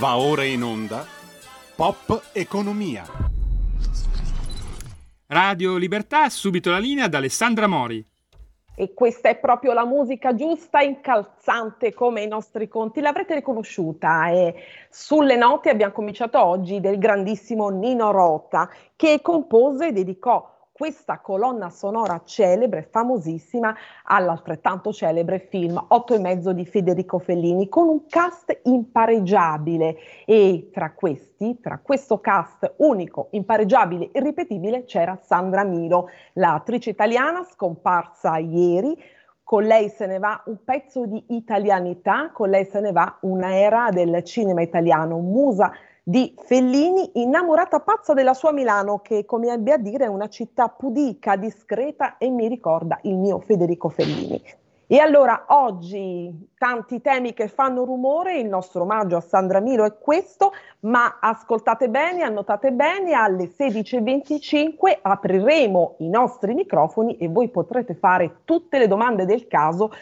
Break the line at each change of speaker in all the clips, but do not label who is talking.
Va ora in onda Pop Economia.
Radio Libertà, subito la linea da Alessandra Mori.
E questa è proprio la musica giusta, incalzante come i nostri conti. L'avrete riconosciuta e sulle note abbiamo cominciato oggi del grandissimo Nino Rota che compose e dedicò questa colonna sonora celebre, famosissima, all'altrettanto celebre film Otto e mezzo di Federico Fellini, con un cast impareggiabile. E tra questi, tra questo cast unico, impareggiabile, irripetibile, c'era Sandra Milo, l'attrice italiana scomparsa ieri, con lei se ne va un pezzo di italianità, con lei se ne va un'era del cinema italiano, musa di Fellini, innamorata pazza della sua Milano, che come ebbe a dire è una città pudica, discreta e mi ricorda il mio Federico Fellini. E allora oggi tanti temi che fanno rumore, il nostro omaggio a Sandra Milo è questo, ma ascoltate bene, annotate bene, alle 16.25 apriremo i nostri microfoni e voi potrete fare tutte le domande del caso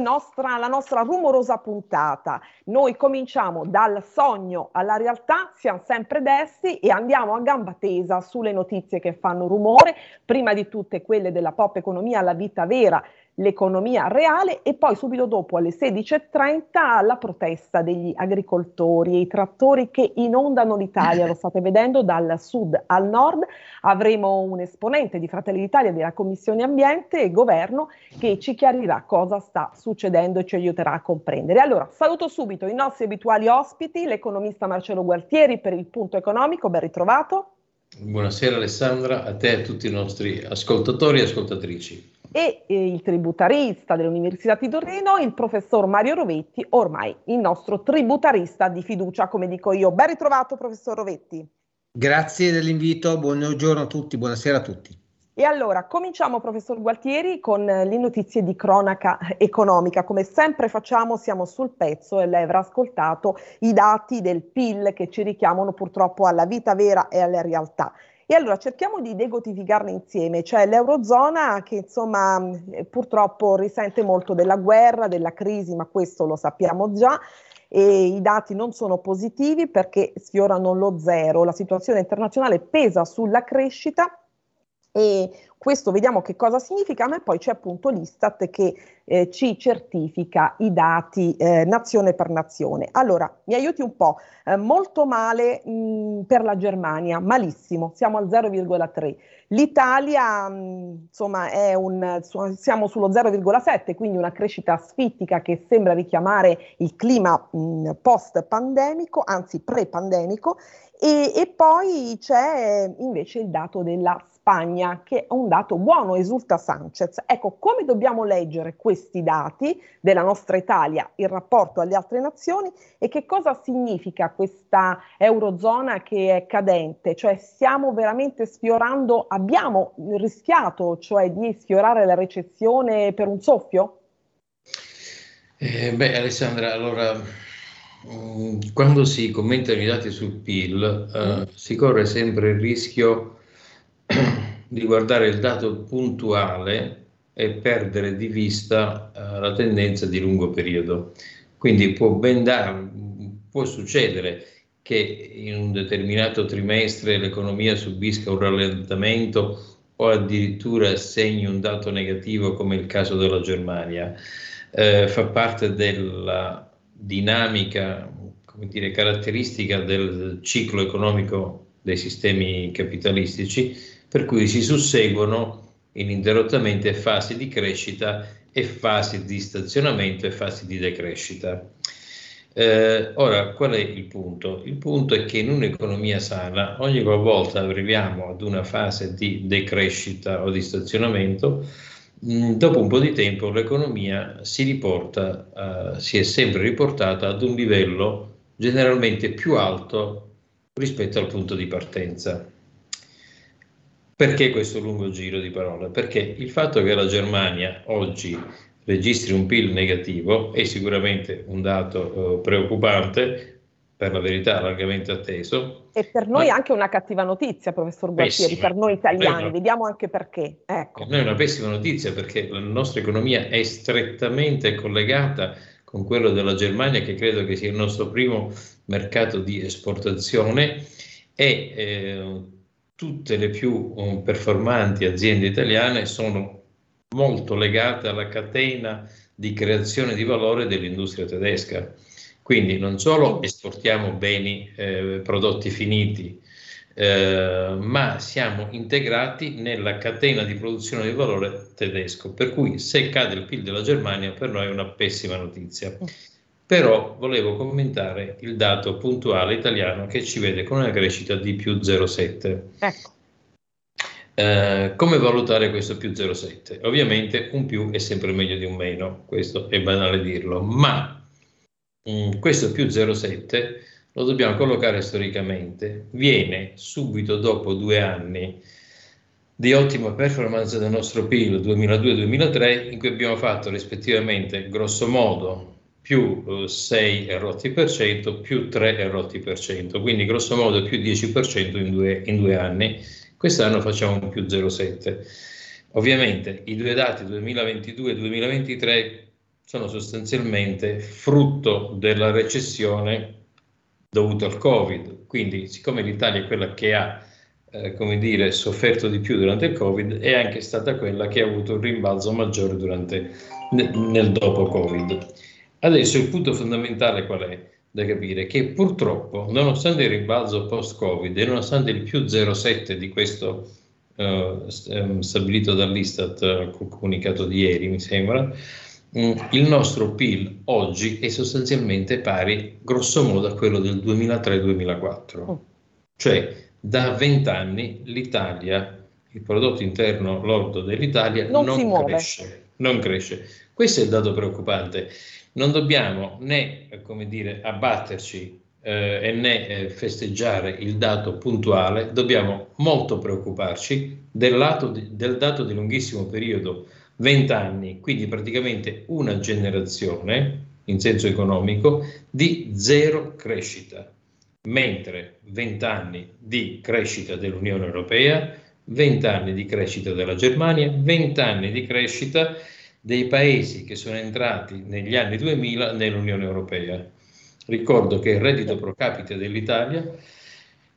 nostra, alla nostra rumorosa puntata. Noi cominciamo dal sogno alla realtà, siamo sempre dessi e andiamo a gamba tesa sulle notizie che fanno rumore, prima di tutte quelle della pop economia, la vita vera l'economia reale e poi subito dopo alle 16.30 la protesta degli agricoltori e i trattori che inondano l'Italia, lo state vedendo dal sud al nord, avremo un esponente di Fratelli d'Italia della Commissione Ambiente e Governo che ci chiarirà cosa sta succedendo e ci aiuterà a comprendere. Allora, saluto subito i nostri abituali ospiti, l'economista Marcello Gualtieri per il punto economico, ben ritrovato.
Buonasera Alessandra, a te e a tutti i nostri ascoltatori e ascoltatrici
e eh, il tributarista dell'Università di Torino, il professor Mario Rovetti, ormai il nostro tributarista di fiducia, come dico io. Ben ritrovato, professor Rovetti.
Grazie dell'invito, buongiorno a tutti, buonasera a tutti.
E allora, cominciamo, professor Gualtieri, con le notizie di cronaca economica. Come sempre facciamo, siamo sul pezzo e lei avrà ascoltato i dati del PIL che ci richiamano purtroppo alla vita vera e alla realtà. E allora cerchiamo di degotificarne insieme, cioè l'Eurozona che insomma purtroppo risente molto della guerra, della crisi, ma questo lo sappiamo già. E i dati non sono positivi perché sfiorano lo zero, la situazione internazionale pesa sulla crescita e questo vediamo che cosa significa, ma poi c'è appunto l'Istat che eh, ci certifica i dati eh, nazione per nazione. Allora, mi aiuti un po', eh, molto male mh, per la Germania, malissimo, siamo al 0,3. L'Italia, mh, insomma, è un, siamo sullo 0,7, quindi una crescita asfittica che sembra richiamare il clima post-pandemico, anzi pre-pandemico, e, e poi c'è invece il dato della Spagna, che è un dato buono, esulta Sanchez. Ecco, come dobbiamo leggere questi dati della nostra Italia in rapporto alle altre nazioni e che cosa significa questa Eurozona che è cadente? Cioè stiamo veramente sfiorando, abbiamo rischiato cioè di sfiorare la recessione per un soffio?
Eh, beh, Alessandra, allora mm, quando si commentano i dati sul PIL eh, si corre sempre il rischio di guardare il dato puntuale e perdere di vista uh, la tendenza di lungo periodo. Quindi può ben dare, può succedere che in un determinato trimestre l'economia subisca un rallentamento o addirittura segni un dato negativo come il caso della Germania. Eh, fa parte della dinamica, come dire, caratteristica del ciclo economico dei sistemi capitalistici per cui si susseguono ininterrottamente fasi di crescita e fasi di stazionamento e fasi di decrescita. Eh, ora, qual è il punto? Il punto è che in un'economia sana, ogni volta arriviamo ad una fase di decrescita o di stazionamento, mm, dopo un po' di tempo l'economia si riporta, uh, si è sempre riportata ad un livello generalmente più alto rispetto al punto di partenza. Perché questo lungo giro di parole? Perché il fatto che la Germania oggi registri un PIL negativo è sicuramente un dato eh, preoccupante, per la verità largamente atteso.
E per noi ma... anche una cattiva notizia, professor Gualtieri, per noi italiani, una... vediamo anche perché. Ecco.
Per noi è una pessima notizia perché la nostra economia è strettamente collegata con quello della Germania, che credo che sia il nostro primo mercato di esportazione, e eh, tutte le più um, performanti aziende italiane sono molto legate alla catena di creazione di valore dell'industria tedesca. Quindi non solo esportiamo beni, eh, prodotti finiti, eh, ma siamo integrati nella catena di produzione di valore tedesco, per cui se cade il PIL della Germania per noi è una pessima notizia. Però volevo commentare il dato puntuale italiano che ci vede con una crescita di più 0,7. Ecco. Eh, come valutare questo più 0,7? Ovviamente un più è sempre meglio di un meno, questo è banale dirlo, ma mh, mm, questo più 0,7 lo dobbiamo collocare storicamente, viene subito dopo due anni di ottima performance del nostro PIL 2002-2003 in cui abbiamo fatto rispettivamente grosso modo più 6 eh, rotti per cento più 3 rotti per cento, quindi grosso modo più 10% in due, in due anni. Quest'anno facciamo più 0,7. Ovviamente i due dati 2022-2023 sono sostanzialmente frutto della recessione dovuto al Covid. Quindi, siccome l'Italia è quella che ha eh, come dire, sofferto di più durante il Covid, è anche stata quella che ha avuto un rimbalzo maggiore durante, nel dopo Covid. Adesso il punto fondamentale qual è? Da capire che purtroppo, nonostante il rimbalzo post-Covid e nonostante il più 0,7 di questo eh, stabilito dall'Istat eh, col comunicato di ieri, mi sembra, Mm, il nostro PIL oggi è sostanzialmente pari grosso modo a quello del 2003-2004. Cioè da 20 anni l'Italia, il prodotto interno lordo dell'Italia non, non cresce, non cresce. Questo è il dato preoccupante. Non dobbiamo né, dire, abbatterci eh, e né eh, festeggiare il dato puntuale, dobbiamo molto preoccuparci del, lato di, del dato di lunghissimo periodo 20 anni, quindi praticamente una generazione in senso economico di zero crescita, mentre 20 anni di crescita dell'Unione Europea, 20 anni di crescita della Germania, 20 anni di crescita dei paesi che sono entrati negli anni 2000 nell'Unione Europea. Ricordo che il reddito pro capite dell'Italia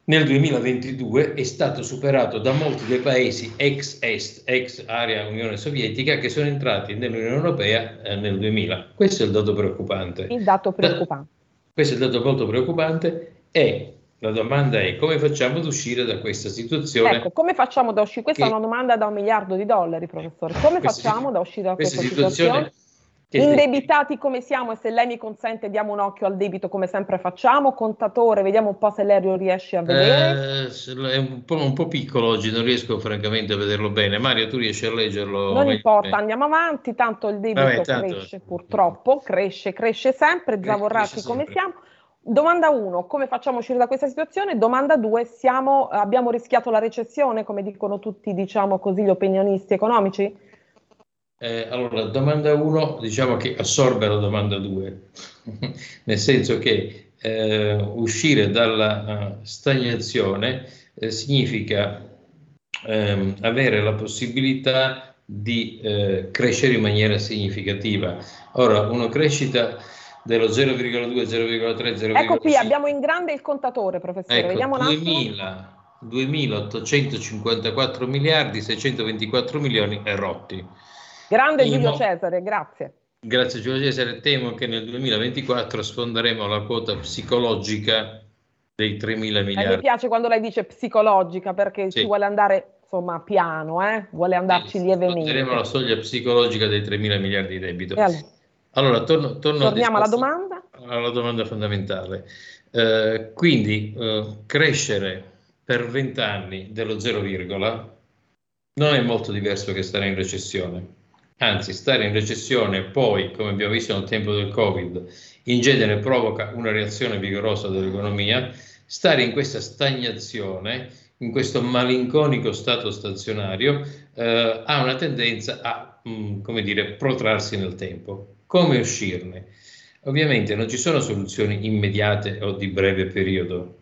nel 2022 è stato superato da molti dei paesi ex est, ex area Unione Sovietica, che sono entrati nell'Unione Europea eh, nel 2000. Questo è il dato preoccupante.
Il dato preoccupante.
Da, questo è il dato molto preoccupante e la domanda è come facciamo ad uscire da questa situazione?
Ecco, come facciamo da uscire? Questa che, è una domanda da un miliardo di dollari, professore. Come facciamo da uscire da questa, questa situazione? situazione Indebitati come siamo e se lei mi consente diamo un occhio al debito come sempre facciamo, contatore, vediamo un po' se lei lo riesce a vedere.
Eh, è un po', un po', piccolo oggi, non riesco francamente a vederlo bene. Mario, tu riesci a leggerlo?
Non importa, andiamo avanti, tanto il debito Vabbè, tanto... cresce purtroppo, cresce, cresce sempre, zavorrati come siamo. Domanda 1, come facciamo uscire da questa situazione? Domanda 2, abbiamo rischiato la recessione, come dicono tutti, diciamo così, gli opinionisti economici?
Eh, allora, domanda 1 diciamo che assorbe la domanda 2, nel senso che eh, uscire dalla uh, stagnazione eh, significa ehm, avere la possibilità di eh, crescere in maniera significativa. Ora, una crescita dello 0,2, 0,3, 0,5.
Ecco qui, abbiamo in grande il contatore, professore.
Ecco, Vediamo 2000, 2.854 miliardi, 624 milioni e rotti.
Grande Giulio Cesare, grazie.
Grazie Giulio Cesare, temo che nel 2024 sfonderemo la quota psicologica dei 3 mila miliardi.
Eh, mi piace quando lei dice psicologica perché sì. ci vuole andare insomma piano, eh? vuole andarci sì, lievemente.
Sfonderemo la soglia psicologica dei 3 mila miliardi di debito.
Allora,
allora, torno, torno
torniamo alla domanda.
Alla domanda fondamentale. Eh, quindi eh, crescere per 20 anni dello 0, non è molto diverso che stare in recessione anzi stare in recessione poi, come abbiamo visto nel tempo del Covid, in genere provoca una reazione vigorosa dell'economia, stare in questa stagnazione, in questo malinconico stato stazionario, eh, ha una tendenza a, mh, mm, come dire, protrarsi nel tempo. Come uscirne? Ovviamente non ci sono soluzioni immediate o di breve periodo.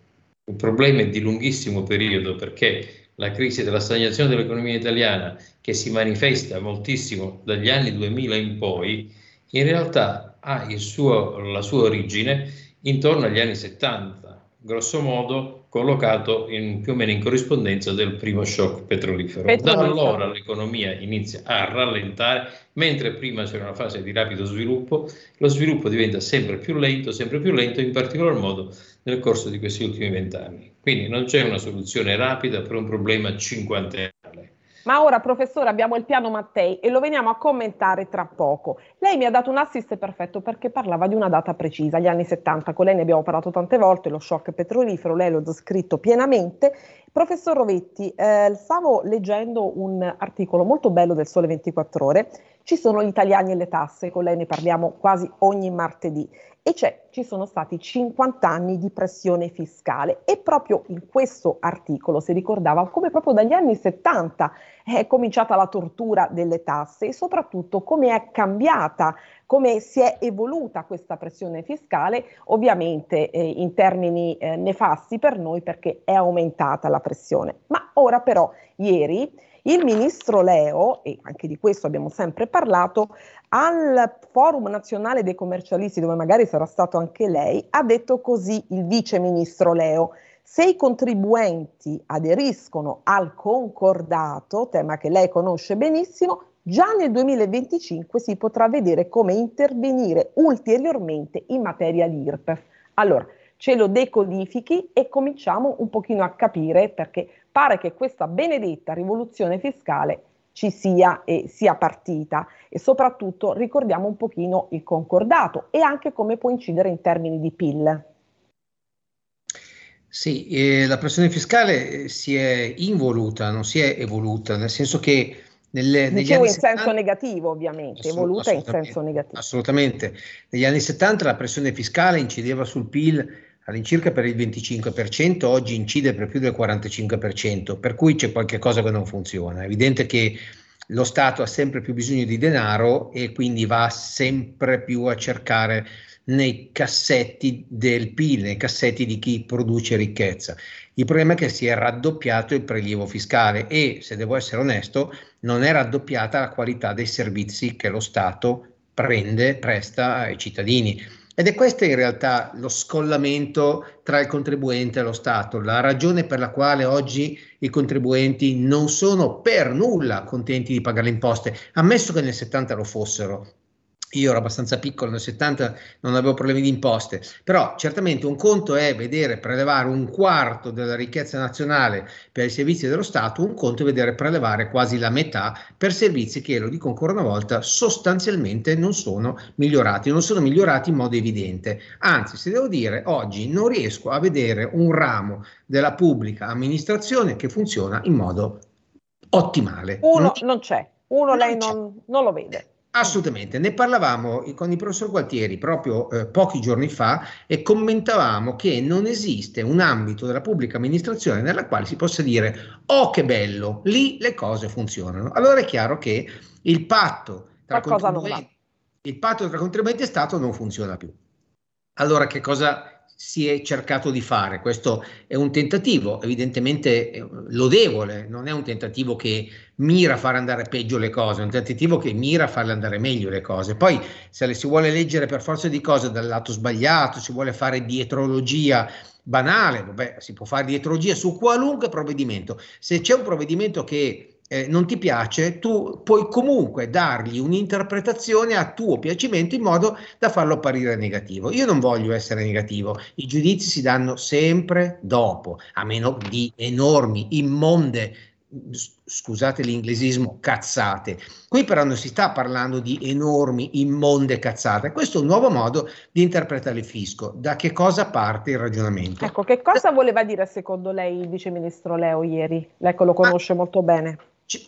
Il problema è di lunghissimo periodo perché la crisi della stagnazione dell'economia italiana che si manifesta moltissimo dagli anni 2000 in poi, in realtà ha suo, la sua origine intorno agli anni 70, grosso modo collocato in, più o meno in corrispondenza del primo shock petrolifero. petrolifero. Da allora l'economia inizia a rallentare, mentre prima c'era una fase di rapido sviluppo, lo sviluppo diventa sempre più lento, sempre più lento, in particolar modo nel corso di questi ultimi vent'anni. Quindi non c'è una soluzione rapida per un problema cinquantennale.
Ma ora, professore, abbiamo il piano Mattei e lo veniamo a commentare tra poco. Lei mi ha dato un assist perfetto perché parlava di una data precisa, gli anni 70. Con lei ne abbiamo parlato tante volte, lo shock petrolifero, lei l'ho descritto pienamente. Professor Rovetti, eh, stavo leggendo un articolo molto bello del Sole 24 Ore. Ci sono gli italiani e le tasse, con lei ne parliamo quasi ogni martedì e c'è, ci sono stati 50 anni di pressione fiscale e proprio in questo articolo si ricordava come proprio dagli anni 70 è cominciata la tortura delle tasse e soprattutto come è cambiata, come si è evoluta questa pressione fiscale, ovviamente eh, in termini eh, nefasti per noi perché è aumentata la pressione. Ma ora però, ieri, il ministro Leo, e anche di questo abbiamo sempre parlato, al Forum Nazionale dei Commercialisti, dove magari sarà stato anche lei, ha detto così il vice ministro Leo. Se i contribuenti aderiscono al concordato, tema che lei conosce benissimo, già nel 2025 si potrà vedere come intervenire ulteriormente in materia di IRPEF. Allora, ce lo decodifichi e cominciamo un pochino a capire perché pare che questa benedetta rivoluzione fiscale ci sia e sia partita e soprattutto ricordiamo un pochino il concordato e anche come può incidere in termini di PIL.
Sì, eh, la pressione fiscale eh, si è involuta, non si è evoluta, nel senso che nelle,
negli Dicevo in 70, senso negativo ovviamente, evoluta in senso negativo.
Assolutamente. Negli anni 70 la pressione fiscale incideva sul PIL all'incirca per il 25%, oggi incide per più del 45%, per cui c'è qualche cosa che non funziona. È evidente che lo Stato ha sempre più bisogno di denaro e quindi va sempre più a cercare nei cassetti del PIL, nei cassetti di chi produce ricchezza. Il problema è che si è raddoppiato il prelievo fiscale e, se devo essere onesto, non è raddoppiata la qualità dei servizi che lo Stato prende, presta ai cittadini. Ed è questo in realtà lo scollamento tra il contribuente e lo Stato, la ragione per la quale oggi i contribuenti non sono per nulla contenti di pagare le imposte, ammesso che nel 70 lo fossero, io ero abbastanza piccolo, nel 70 non avevo problemi di imposte, però certamente un conto è vedere prelevare un quarto della ricchezza nazionale per i servizi dello Stato, un conto è vedere prelevare quasi la metà per servizi che, lo dico ancora una volta, sostanzialmente non sono migliorati, non sono migliorati in modo evidente. Anzi, se devo dire, oggi non riesco a vedere un ramo della pubblica amministrazione che funziona in modo ottimale.
Uno non, c'è, uno non lei non, non lo vede.
Assolutamente, ne parlavamo con il professor Gualtieri proprio eh, pochi giorni fa e commentavamo che non esiste un ambito della pubblica amministrazione nella quale si possa dire oh che bello, lì le cose funzionano. Allora è chiaro che il patto tra, contribuenti, il patto tra contribuenti e Stato non funziona più. Allora che cosa si è cercato di fare. Questo è un tentativo evidentemente eh, lodevole, non è un tentativo che mira a far andare peggio le cose, è un tentativo che mira a farle andare meglio le cose. Poi se le si vuole leggere per forza di cose dal lato sbagliato, si vuole fare dietrologia banale, vabbè, si può fare dietrologia su qualunque provvedimento. Se c'è un provvedimento che eh, non ti piace, tu puoi comunque dargli un'interpretazione a tuo piacimento in modo da farlo apparire negativo. Io non voglio essere negativo, i giudizi si danno sempre dopo, a meno di enormi, immonde scusate l'inglesismo, cazzate. Qui però non si sta parlando di enormi, immonde cazzate. Questo è un nuovo modo di interpretare il fisco. Da che cosa parte il ragionamento?
Ecco, che cosa voleva dire secondo lei il viceministro Leo ieri? Lei lo conosce ah, molto bene.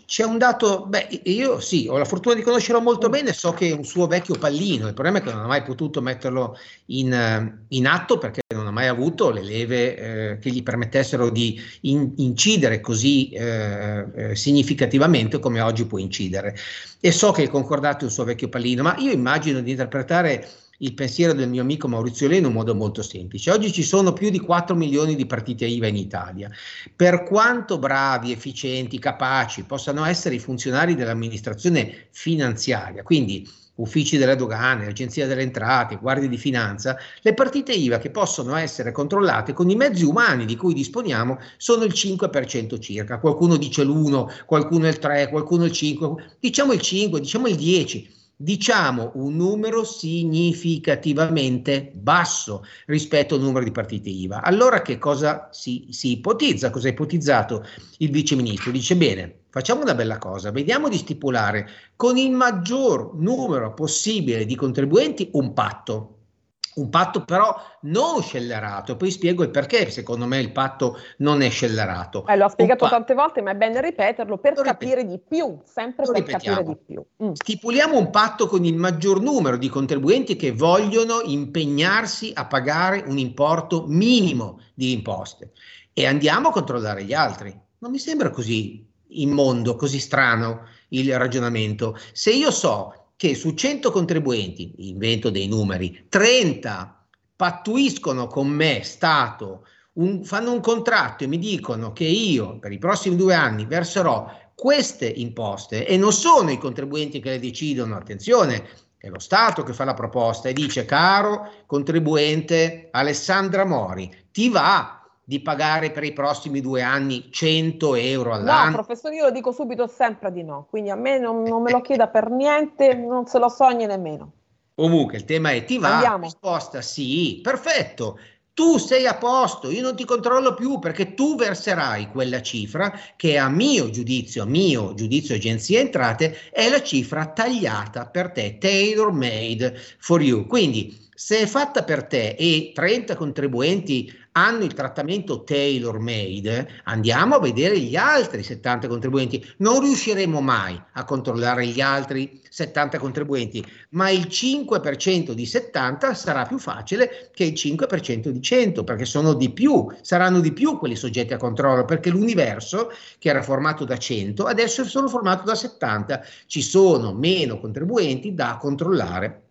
C'è un dato, beh, io sì, ho la fortuna di conoscerlo molto mm. bene, so che è un suo vecchio pallino, il problema è che non ha mai potuto metterlo in, eh, in atto perché non ha mai avuto le leve eh, che gli permettessero di in, incidere così eh, eh, significativamente come oggi può incidere. E so che il concordato è un suo vecchio pallino, ma io immagino di interpretare il pensiero del mio amico Maurizio Leno in modo molto semplice. Oggi ci sono più di 4 milioni di partite IVA in Italia. Per quanto bravi, efficienti, capaci possano essere i funzionari dell'amministrazione finanziaria, quindi uffici delle dogane, agenzia delle entrate, guardie di finanza, le partite IVA che possono essere controllate con i mezzi umani di cui disponiamo sono il 5% circa. Qualcuno dice l'1, qualcuno il 3, qualcuno il 5, diciamo il 5, diciamo il 10 diciamo un numero significativamente basso rispetto al numero di partite IVA. Allora che cosa si, si ipotizza? Cosa ha ipotizzato il vice ministro? Dice bene, facciamo una bella cosa, vediamo di stipulare con il maggior numero possibile di contribuenti un patto un patto però non scellerato, poi spiego il perché secondo me il patto non è scellerato.
Eh, l'ho spiegato pa- tante volte, ma è bene ripeterlo per Lo capire ripet- di più, sempre Lo per ripetiamo. capire di più.
Mm. Stipuliamo un patto con il maggior numero di contribuenti che vogliono impegnarsi a pagare un importo minimo di imposte e andiamo a controllare gli altri. Non mi sembra così immondo, così strano il ragionamento. Se io so che su 100 contribuenti, invento dei numeri, 30 pattuiscono con me, Stato, un, fanno un contratto e mi dicono che io per i prossimi due anni verserò queste imposte e non sono i contribuenti che le decidono, attenzione, è lo Stato che fa la proposta e dice caro contribuente Alessandra Mori, ti va di pagare per i prossimi due anni 100 euro all'anno?
No, professore, io lo dico subito sempre di no, quindi a me non, non me lo chieda per niente, non se lo sogni nemmeno.
Comunque il tema è ti va? Andiamo. Risposta sì, perfetto. Tu sei a posto, io non ti controllo più perché tu verserai quella cifra che a mio giudizio, a mio giudizio agenzia entrate, è la cifra tagliata per te, tailor made for you. Quindi se è fatta per te e 30 contribuenti hanno il trattamento tailor made, andiamo a vedere gli altri 70 contribuenti. Non riusciremo mai a controllare gli altri 70 contribuenti, ma il 5% di 70 sarà più facile che il 5% di 100, perché sono di più, saranno di più quelli soggetti a controllo, perché l'universo che era formato da 100 adesso sono formato da 70, ci sono meno contribuenti da controllare.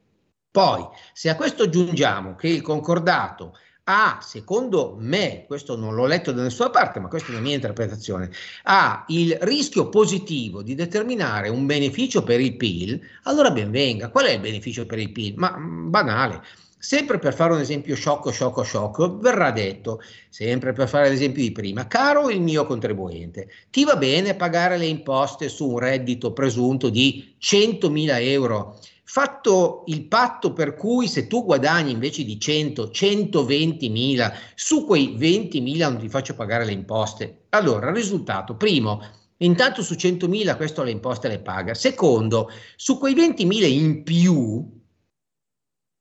Poi, se a questo aggiungiamo che il concordato ha, secondo me, questo non l'ho letto da nessuna parte, ma questa è la mia interpretazione, ha il rischio positivo di determinare un beneficio per il PIL, allora ben venga. Qual è il beneficio per il PIL? Ma mm, banale. Sempre per fare un esempio sciocco, sciocco, sciocco, verrà detto, sempre per fare l'esempio di prima, caro il mio contribuente, ti va bene pagare le imposte su un reddito presunto di 100.000 euro fatto il patto per cui se tu guadagni invece di 100, 120 mila, su quei 20 mila non ti faccio pagare le imposte. Allora, il risultato, primo, intanto su 100 mila questo le imposte le paga. Secondo, su quei 20 mila in più,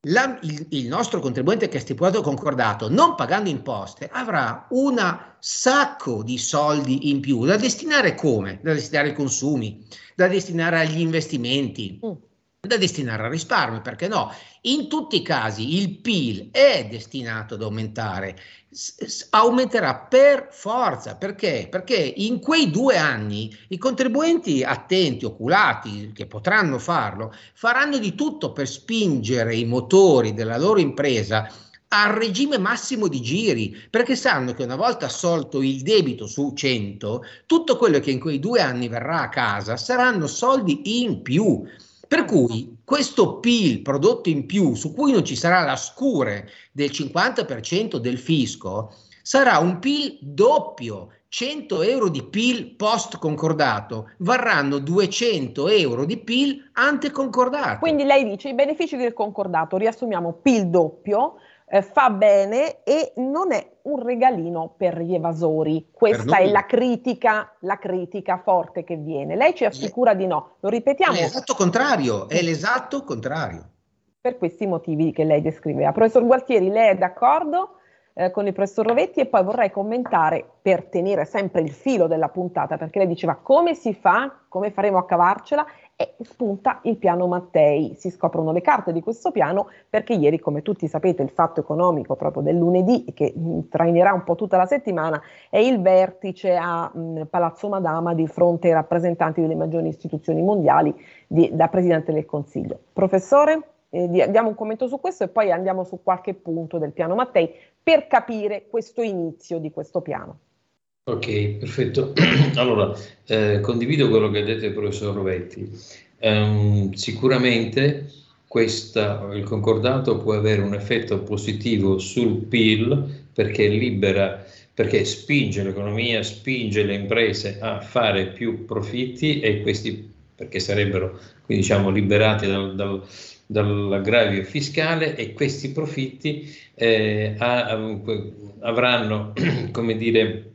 la, il, il, nostro contribuente che ha stipulato il concordato, non pagando imposte, avrà un sacco di soldi in più da destinare come? Da destinare ai consumi, da destinare agli investimenti. Mm da destinare al risparmio, perché no? In tutti i casi il PIL è destinato ad aumentare, s- aumenterà per forza, perché? Perché in quei due anni i contribuenti attenti, oculati, che potranno farlo, faranno di tutto per spingere i motori della loro impresa al regime massimo di giri, perché sanno che una volta assolto il debito su 100, tutto quello che in quei due anni verrà a casa saranno soldi in più. Per cui questo PIL prodotto in più, su cui non ci sarà la scure del 50% del fisco, sarà un PIL doppio. 100 euro di PIL post concordato varranno 200 euro di PIL ante concordato.
Quindi lei dice i benefici del concordato, riassumiamo PIL doppio, eh, fa bene e non è un regalino per gli evasori. Questa è la critica, la critica forte che viene. Lei ci assicura di no. Lo ripetiamo.
È l'esatto contrario, è l'esatto contrario.
Per questi motivi che lei descriveva. Professor Gualtieri, lei è d'accordo? Eh, con il professor Rovetti e poi vorrei commentare per tenere sempre il filo della puntata perché lei diceva come si fa, come faremo a cavarcela e spunta il piano Mattei. Si scoprono le carte di questo piano perché ieri, come tutti sapete, il fatto economico proprio del lunedì, che mh, trainerà un po' tutta la settimana, è il vertice a mh, Palazzo Madama di fronte ai rappresentanti delle maggiori istituzioni mondiali di, da Presidente del Consiglio. Professore, eh, diamo un commento su questo e poi andiamo su qualche punto del piano Mattei per capire questo inizio di questo piano.
Ok, perfetto. Allora, eh, condivido quello che ha detto il professor Rovetti. Um, sicuramente questa, il concordato può avere un effetto positivo sul PIL perché libera, perché spinge l'economia, spinge le imprese a fare più profitti e questi perché sarebbero quindi, diciamo, liberati dal, dal, dall'aggravio fiscale e questi profitti eh, avranno, come dire,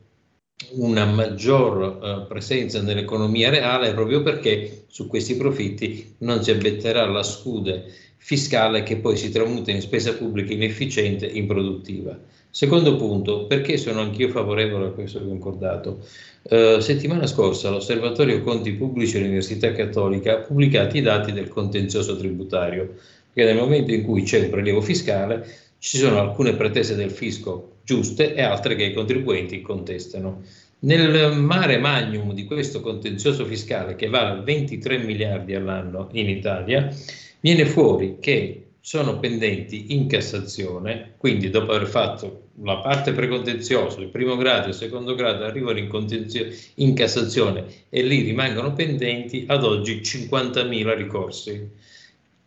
una maggior uh, presenza nell'economia reale proprio perché su questi profitti non si abbetterà la scude fiscale che poi si tramuta in spesa pubblica inefficiente e improduttiva. Secondo punto, perché sono anch'io favorevole a questo concordato? Uh, settimana scorsa l'Osservatorio Conti Pubblici dell'Università Cattolica ha pubblicato i dati del contenzioso tributario, perché nel momento in cui c'è un prelievo fiscale ci sono alcune pretese del fisco giuste e altre che i contribuenti contestano. Nel mare magnum di questo contenzioso fiscale che vale 23 miliardi all'anno in Italia, viene fuori che sono pendenti in Cassazione, quindi dopo aver fatto la parte precontenziosa, il primo grado e il secondo grado arrivano in, in Cassazione e lì rimangono pendenti ad oggi 50.000 ricorsi.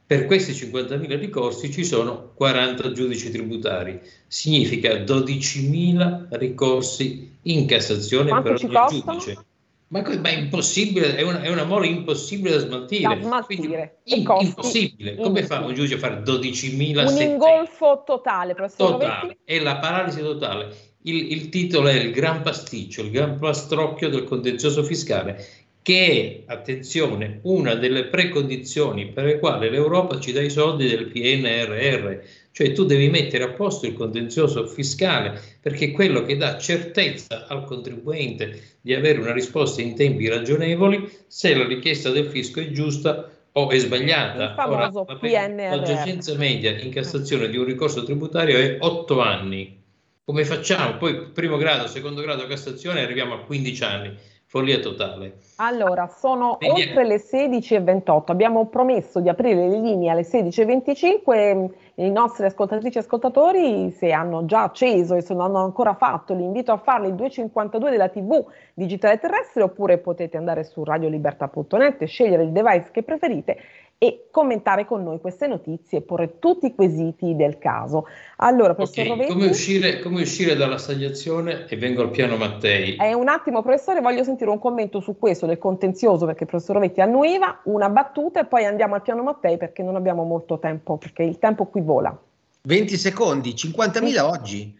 Per questi 50.000 ricorsi ci sono 40 giudici tributari, significa 12.000 ricorsi in Cassazione
Quanto
per ogni
costa?
giudice. Ma, ma, è impossibile, è una, è una mole impossibile da smaltire.
Da smaltire.
Quindi,
costi
impossibile. Come fa un giudice a fare 12.000
Un ingolfo totale,
Totale, è la paralisi totale. Il, il titolo è il gran pasticcio, il gran pastrocchio del contenzioso fiscale che è, attenzione, una delle precondizioni per le quali l'Europa ci dà i soldi del PNRR, cioè tu devi mettere a posto il contenzioso fiscale perché è quello che dà certezza al contribuente di avere una risposta in tempi ragionevoli se la richiesta del fisco è giusta o è sbagliata.
Il famoso
Ora,
PNRR.
La giacenza media in Cassazione di un ricorso tributario è 8 anni. Come facciamo? Poi primo grado, secondo grado, Cassazione arriviamo a 15 anni follia totale.
Allora, sono
Quindi-
oltre le 16.28, abbiamo promesso di aprire le linee alle 16.25, i nostri ascoltatrici e ascoltatori se hanno già acceso e se non hanno ancora fatto l'invito a farlo il 252 della TV digitale terrestre oppure potete andare su radiolibertà.net, scegliere il device che preferite e commentare con noi queste notizie e porre tutti i quesiti del caso. Allora, professor
Ok,
Rovetti,
come uscire, come uscire dall'assegnazione e vengo al piano Mattei.
Eh, un attimo, professore, voglio sentire un commento su questo del contenzioso perché il professor Rovetti annuiva, una battuta e poi andiamo al piano Mattei perché non abbiamo molto tempo, perché il tempo qui vola.
20 secondi, 50.000 oggi,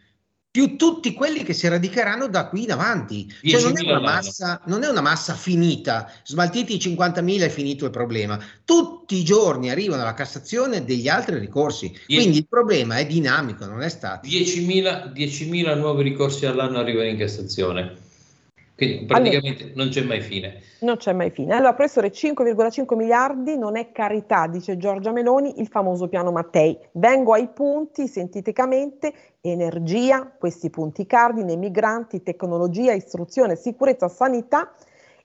più tutti quelli che si radicheranno da qui in avanti. Cioè non è
10.000
una
all'anno.
massa, non è una massa finita, smaltiti i 50.000 è finito il problema. Tutti i giorni arrivano alla Cassazione degli altri ricorsi, quindi il problema è dinamico, non è statico.
10.000, 10.000 nuovi ricorsi all'anno arrivano in Cassazione. Quindi praticamente non c'è mai fine.
Non c'è mai fine. Allora, professore, 5,5 miliardi non è carità, dice Giorgia Meloni, il famoso piano Mattei. Vengo ai punti sinteticamente, energia, questi punti cardine, migranti, tecnologia, istruzione, sicurezza, sanità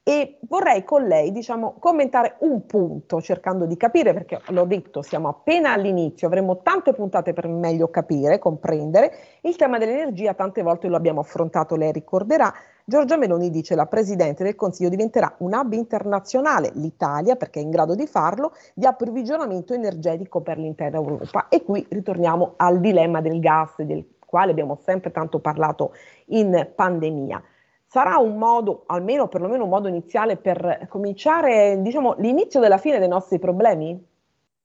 e vorrei con lei, diciamo, commentare un punto, cercando di capire, perché l'ho detto, siamo appena all'inizio, avremo tante puntate per meglio capire, comprendere. Il tema dell'energia tante volte lo abbiamo affrontato, lei ricorderà, Giorgia Meloni dice la Presidente del Consiglio diventerà un hub internazionale, l'Italia, perché è in grado di farlo, di approvvigionamento energetico per l'intera Europa. E qui ritorniamo al dilemma del gas, del quale abbiamo sempre tanto parlato in pandemia. Sarà un modo, almeno perlomeno un modo iniziale per cominciare, diciamo, l'inizio della fine dei nostri problemi?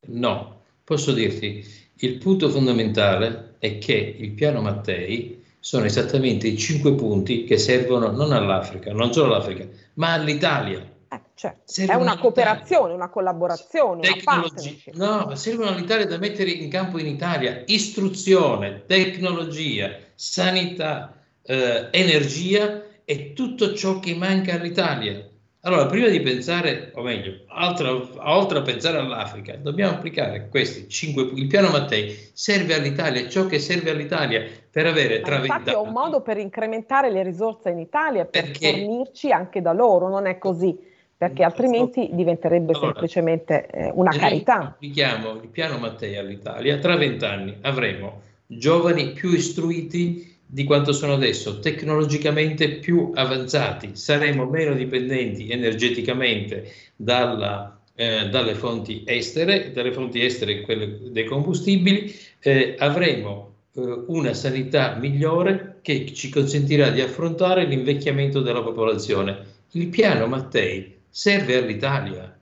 No, posso dirti, il punto fondamentale è che il piano Mattei sono esattamente i cinque punti che servono non all'Africa, non solo all'Africa, ma all'Italia.
Eh, certo. È una cooperazione, una collaborazione, una
Tecnologia,
partnership.
no, servono all'Italia da mettere in campo in Italia istruzione, tecnologia, sanità, eh, energia e tutto ciò che manca all'Italia. Allora, prima di pensare, o meglio, altro- oltre a pensare all'Africa, dobbiamo applicare questi cinque punti. Il piano Mattei serve all'Italia, ciò che serve all'Italia per avere tra
infatti è un modo per incrementare le risorse in Italia, per
Perché-
fornirci anche da loro, non è così, perché altrimenti diventerebbe
Allora,
semplicemente eh, una carità.
applichiamo il piano Mattei all'Italia, tra vent'anni avremo giovani più istruiti di quanto sono adesso, tecnologicamente più avanzati, saremo meno dipendenti energeticamente dalla eh, dalle fonti estere, dalle fonti estere quelle dei combustibili, eh, avremo eh, una sanità migliore che ci consentirà di affrontare l'invecchiamento della popolazione. Il piano Mattei serve all'Italia.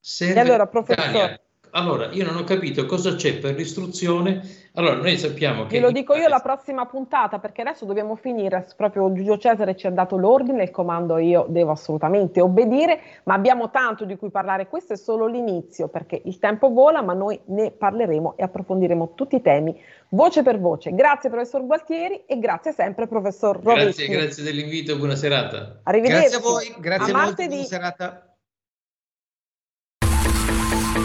Serve allora,
allora, io non ho capito cosa c'è per l'istruzione. Allora, noi sappiamo che...
Ve lo dico io la prossima puntata, perché adesso dobbiamo finire. Proprio Giulio Cesare ci ha dato l'ordine, il comando io devo assolutamente obbedire, ma abbiamo tanto di cui parlare. Questo è solo l'inizio, perché il tempo vola, ma noi ne parleremo e approfondiremo tutti i temi, voce per voce. Grazie, professor Gualtieri, e grazie sempre, professor Rovetti.
Grazie, grazie dell'invito, buona serata.
Arrivederci.
Grazie a voi, grazie a, a voi, buona serata.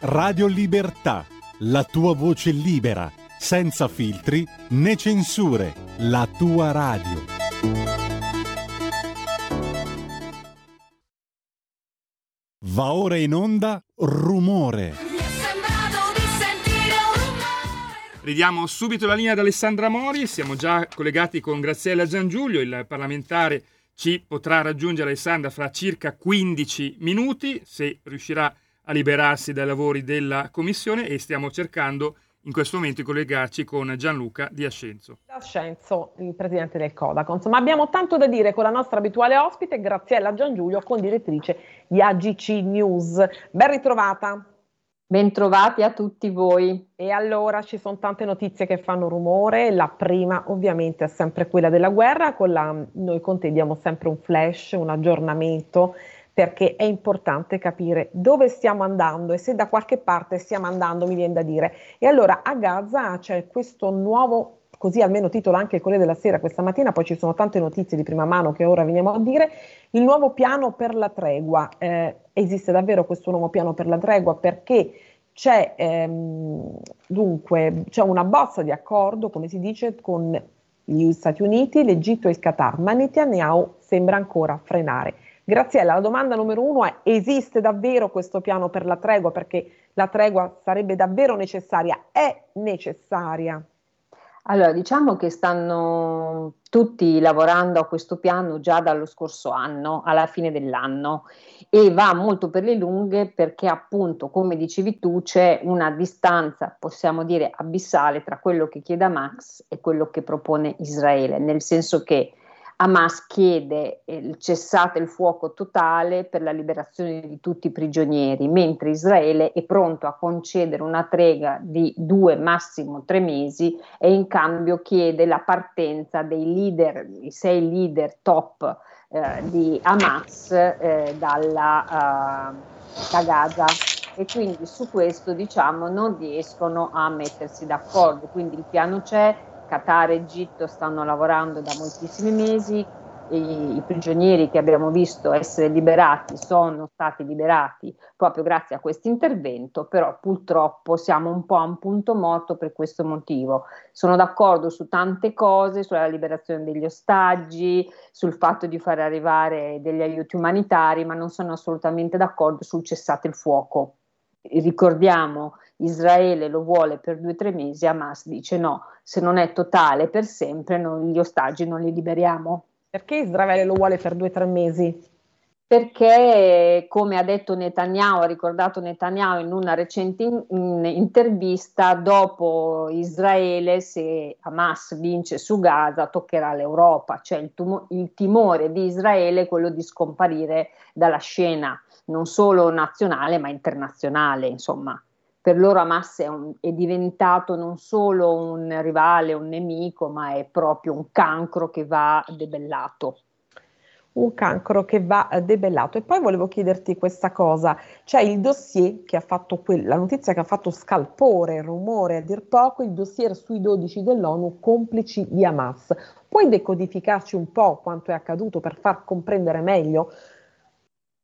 Radio Libertà, la tua voce libera, senza filtri né censure, la tua radio. Va ora in onda rumore.
Ridiamo subito la linea ad Alessandra Mori, siamo già collegati con Graziella Giangiulio, il parlamentare ci potrà raggiungere Alessandra fra circa 15 minuti, se riuscirà a a liberarsi dai lavori della Commissione e stiamo cercando in questo momento di collegarci con Gianluca Di Ascenzo.
Ascenzo, il presidente del Codaco. Insomma, abbiamo tanto da dire con la nostra abituale ospite, Graziella Giangiulio, condirettrice di AGC News. Ben ritrovata.
Bentrovati a tutti voi.
E allora ci sono tante notizie che fanno rumore. La prima ovviamente è sempre quella della guerra. Con la, noi con te diamo sempre un flash, un aggiornamento perché è importante capire dove stiamo andando e se da qualche parte stiamo andando, mi viene da dire. E allora a Gaza c'è questo nuovo, così almeno titola anche il Corriere della Sera questa mattina, poi ci sono tante notizie di prima mano che ora veniamo a dire, il nuovo piano per la tregua. Eh, esiste davvero questo nuovo piano per la tregua perché c'è ehm, dunque c'è una bozza di accordo, come si dice, con gli Stati Uniti, l'Egitto e il Qatar, ma Netanyahu sembra ancora frenare. Graziella, la domanda numero uno è esiste davvero questo piano per la tregua? Perché la tregua sarebbe davvero necessaria? È necessaria?
Allora, diciamo che stanno tutti lavorando a questo piano già dallo scorso anno, alla fine dell'anno, e va molto per le lunghe perché appunto, come dicevi tu, c'è una distanza, possiamo dire, abissale tra quello che chiede Max e quello che propone Israele, nel senso che Hamas chiede il cessate il fuoco totale per la liberazione di tutti i prigionieri, mentre Israele è pronto a concedere una trega di due, massimo tre mesi e in cambio chiede la partenza dei leader, i sei leader top eh, di Hamas eh, dalla, uh, da Gaza. E quindi su questo diciamo non riescono a mettersi d'accordo, quindi il piano c'è, Qatar e Egitto stanno lavorando da moltissimi mesi, i, i, prigionieri che abbiamo visto essere liberati sono stati liberati proprio grazie a questo intervento, però purtroppo siamo un po' a un punto morto per questo motivo. Sono d'accordo su tante cose, sulla liberazione degli ostaggi, sul fatto di far arrivare degli aiuti umanitari, ma non sono assolutamente d'accordo sul cessate il fuoco. Ricordiamo, Israele lo vuole per due o tre mesi, Hamas dice no, se non è totale per sempre, noi gli ostaggi non li liberiamo.
Perché Israele lo vuole per due o tre mesi?
Perché, come ha detto Netanyahu, ha ricordato Netanyahu in una recente in, in, intervista, dopo Israele, se Hamas vince su Gaza, toccherà l'Europa, cioè il, tumo, il timore di Israele è quello di scomparire dalla scena, non solo nazionale ma internazionale, insomma per loro Hamas è, un, è, diventato non solo un rivale, un nemico, ma è proprio un cancro che va debellato.
Un cancro che va debellato. E poi volevo chiederti questa cosa: c'è il dossier che ha fatto que- la notizia che ha fatto scalpore, rumore a dir poco, il dossier sui 12 dell'ONU complici di Hamas. Puoi decodificarci un po' quanto è accaduto per far comprendere meglio?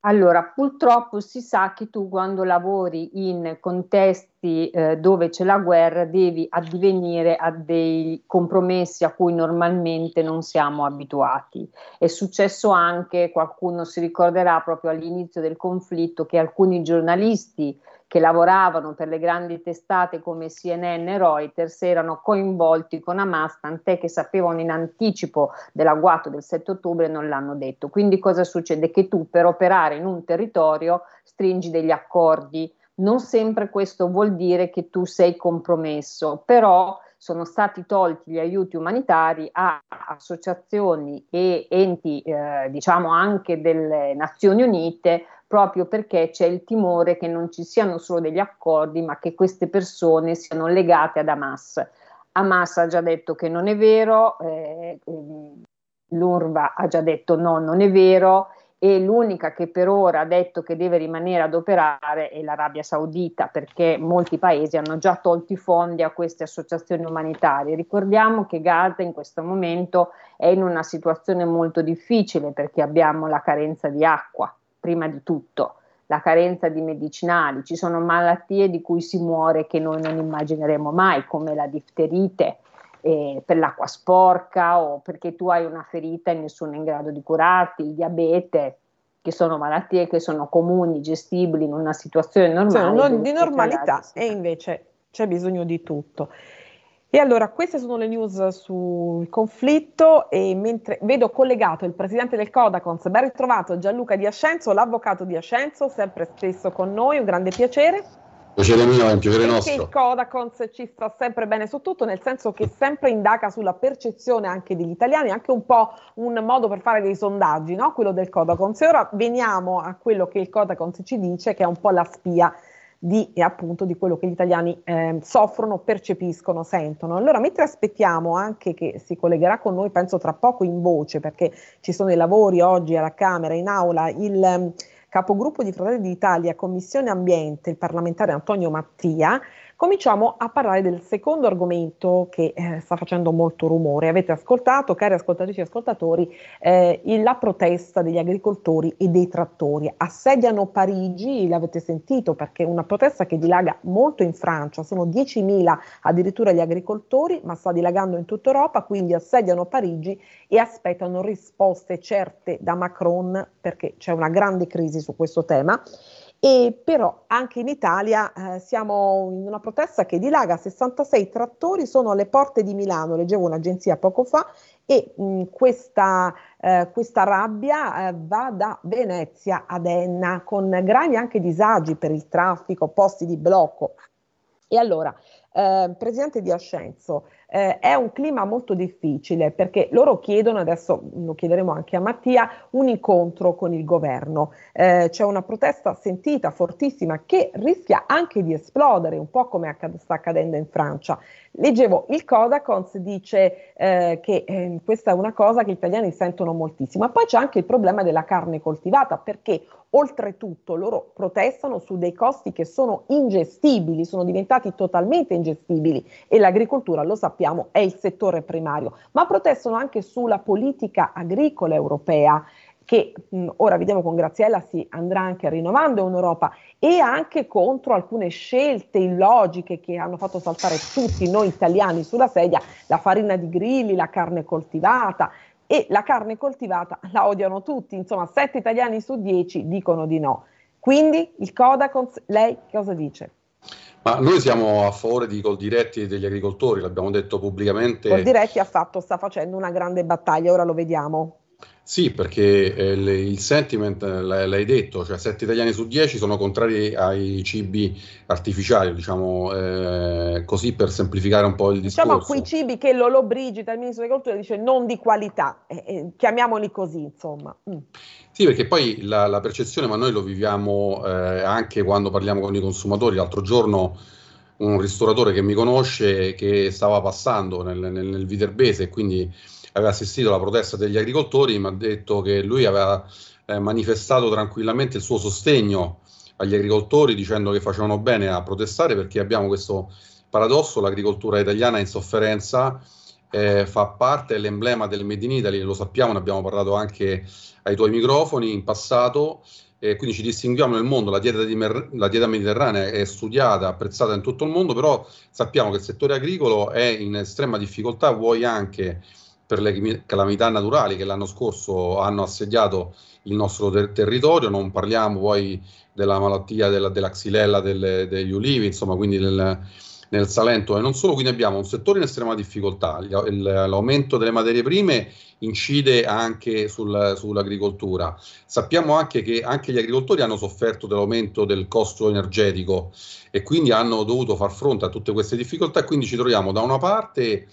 Allora, purtroppo si sa che tu quando lavori in contesti eh, dove c'è la guerra devi addivenire a dei compromessi a cui normalmente non siamo abituati. È successo anche, qualcuno si ricorderà proprio all'inizio del conflitto, che alcuni giornalisti che lavoravano per le grandi testate come CNN e Reuters erano coinvolti con Hamas, tant'è che sapevano in anticipo dell'agguato del 7 ottobre e non l'hanno detto. Quindi cosa succede? Che tu per operare in un territorio stringi degli accordi. Non sempre questo vuol dire che tu sei compromesso, però sono stati tolti gli aiuti umanitari a associazioni e enti, eh, diciamo anche delle Nazioni Unite, proprio perché c'è il timore che non ci siano solo degli accordi, ma che queste persone siano legate ad Hamas. Hamas ha già detto che non è vero, eh, l'URVA ha già detto no, non è vero e l'unica che per ora ha detto che deve rimanere ad operare è l'Arabia Saudita perché molti paesi hanno già tolto i fondi a queste associazioni umanitarie. Ricordiamo che Gaza in questo momento è in una situazione molto difficile perché abbiamo la carenza di acqua, prima di tutto la carenza di medicinali, ci sono malattie di cui si muore che noi non immagineremo mai, come la difterite eh, per l'acqua sporca o perché tu hai una ferita e nessuno è in grado di curarti, il diabete, che sono malattie che sono comuni, gestibili in una situazione normale.
Non di normalità e invece c'è bisogno di tutto. E allora queste sono le news sul conflitto e mentre vedo collegato il presidente del Codacons, ben ritrovato Gianluca Di Ascenzo, l'avvocato Di Ascenzo, sempre spesso con noi, un grande piacere.
Piacere mio, è un piacere nostro.
il Codacons ci sta sempre bene su tutto, nel senso che sempre indaga sulla percezione anche degli italiani, anche un po' un modo per fare dei sondaggi, no? quello del Codacons. E ora veniamo a quello che il Codacons ci dice, che è un po' la spia di, appunto, di quello che gli italiani eh, soffrono, percepiscono, sentono. Allora, mentre aspettiamo anche che si collegherà con noi, penso tra poco in voce, perché ci sono i lavori oggi alla Camera, in aula, il um, capogruppo di Fratelli d'Italia, Commissione Ambiente, il parlamentare Antonio Mattia, cominciamo a parlare del secondo argomento che eh, sta facendo molto rumore. Avete ascoltato, cari ascoltatrici e ascoltatori, eh, la protesta degli agricoltori e dei trattori. Assediano Parigi, l'avete sentito, perché è una protesta che dilaga molto in Francia, sono 10.000 addirittura gli agricoltori, ma sta dilagando in tutta Europa, quindi assediano Parigi e aspettano risposte certe da Macron perché c'è una grande crisi su questo tema e però anche in Italia eh, siamo in una protesta che dilaga, 66 trattori sono alle porte di Milano, leggevo un'agenzia poco fa, e mh, questa, eh, questa, rabbia eh, va da Venezia ad Enna con gravi anche disagi per il traffico, posti di blocco. E allora, eh, Presidente di Ascenzo, eh, è un clima molto difficile perché loro chiedono, adesso lo chiederemo anche a Mattia, un incontro con il governo. Eh, c'è una protesta sentita, fortissima, che rischia anche di esplodere, un po' come accad- sta accadendo in Francia. Leggevo, il Codacons dice eh, che eh, questa è una cosa che gli italiani sentono moltissimo, ma poi c'è anche il problema della carne coltivata, perché oltretutto loro protestano su dei costi che sono ingestibili, sono diventati totalmente ingestibili e l'agricoltura, lo sappiamo, è il settore primario, ma protestano anche sulla politica agricola europea che mh, ora vediamo con Graziella si andrà anche rinnovando in Europa e anche contro alcune scelte illogiche che hanno fatto saltare tutti noi italiani sulla sedia, la farina di grilli, la carne coltivata e la carne coltivata la odiano tutti, insomma 7 italiani su 10 dicono di no. Quindi il Codacons, lei cosa dice?
Ma noi siamo a favore di Coldiretti degli agricoltori, l'abbiamo detto pubblicamente.
Coldiretti ha fatto, sta facendo una grande battaglia, ora lo vediamo.
Sì, perché eh, le, il sentiment, eh, l'hai detto, cioè 7 italiani su 10 sono contrari ai cibi artificiali, diciamo eh, così per semplificare un po' il discorso.
Diciamo quei cibi che Lolo Brigida, il ministro dell'agricoltura, dice non di qualità, eh, eh, chiamiamoli così, insomma. Mm.
Sì, perché poi la, la, percezione, ma noi lo viviamo eh, anche quando parliamo con i consumatori. L'altro giorno un ristoratore che mi conosce, che stava passando nel, nel, nel Viterbese e quindi aveva assistito alla protesta degli agricoltori, mi ha detto che lui aveva eh, manifestato tranquillamente il suo sostegno agli agricoltori dicendo che facevano bene a protestare perché abbiamo questo paradosso, l'agricoltura italiana in sofferenza eh, fa parte, è l'emblema del Made in Italy, lo sappiamo, ne abbiamo parlato anche ai tuoi microfoni in passato, eh, quindi ci distinguiamo nel mondo, la dieta, mer- la dieta, mediterranea è studiata, apprezzata in tutto il mondo, però sappiamo che il settore agricolo è in estrema difficoltà, vuoi anche per le calamità naturali che l'anno scorso hanno assediato il nostro ter- territorio, non parliamo poi della malattia della, della xylella delle, degli ulivi, insomma, quindi del, nel Salento e non solo, quindi abbiamo un settore in estrema difficoltà, il, l'aumento delle materie prime incide anche sul, sull'agricoltura. Sappiamo anche che anche gli agricoltori hanno sofferto dell'aumento del costo energetico e quindi hanno dovuto far fronte a tutte queste difficoltà. Quindi ci troviamo da una parte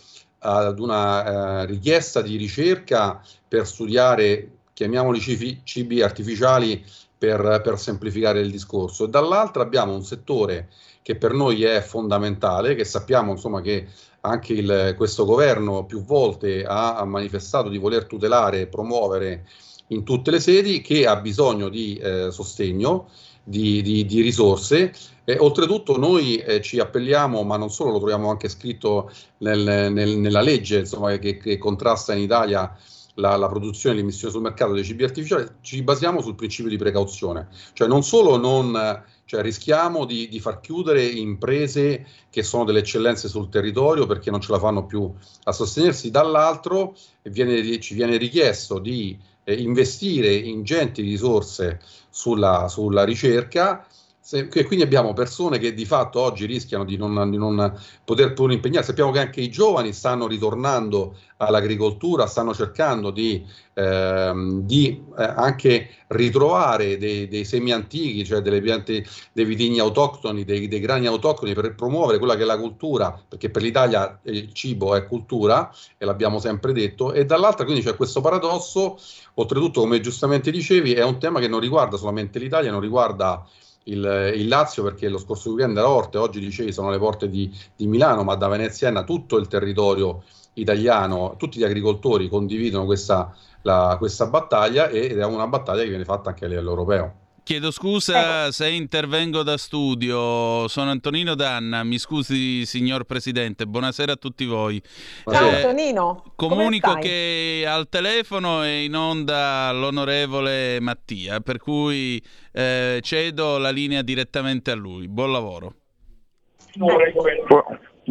ad una eh, richiesta di ricerca per studiare, chiamiamoli cibi, cibi artificiali per, per, semplificare il discorso, e dall'altra abbiamo un settore che per noi è fondamentale, che sappiamo insomma che anche il, questo governo più volte ha, ha, manifestato di voler tutelare e promuovere in tutte le sedi, che ha bisogno di eh, sostegno, di, di, di risorse. Eh, oltretutto noi eh, ci appelliamo, ma non solo, lo troviamo anche scritto nel, nel, nella legge insomma, che, che, contrasta in Italia la, la produzione e l'emissione sul mercato dei cibi artificiali, ci basiamo sul principio di precauzione, cioè non solo non cioè rischiamo di, di, far chiudere imprese che sono delle eccellenze sul territorio perché non ce la fanno più a sostenersi, dall'altro viene, ci viene richiesto di investire ingenti risorse sulla, sulla ricerca se, quindi abbiamo persone che di fatto oggi rischiano di non, di non poter più impegnare. Sappiamo che anche i giovani stanno ritornando all'agricoltura, stanno cercando di, ehm, di eh, anche ritrovare dei, dei, semi antichi, cioè delle piante, dei vitigni autoctoni, dei, dei, grani autoctoni per promuovere quella che è la cultura, perché per l'Italia il cibo è cultura e l'abbiamo sempre detto, e dall'altra quindi c'è questo paradosso, oltretutto come giustamente dicevi, è un tema che non riguarda solamente l'Italia, non riguarda il, il, Lazio perché lo scorso weekend era Orte, oggi dicevi sono le porte di, di Milano, ma da Venezia a tutto il territorio italiano, tutti gli agricoltori condividono questa, la, questa battaglia ed è una battaglia che viene fatta anche a livello europeo.
Chiedo scusa eh. se intervengo da studio, sono Antonino Danna, mi scusi signor Presidente, buonasera a tutti voi.
Ciao eh, Antonino.
Comunico che al telefono è in onda l'onorevole Mattia, per cui eh, cedo la linea direttamente a lui. Buon lavoro.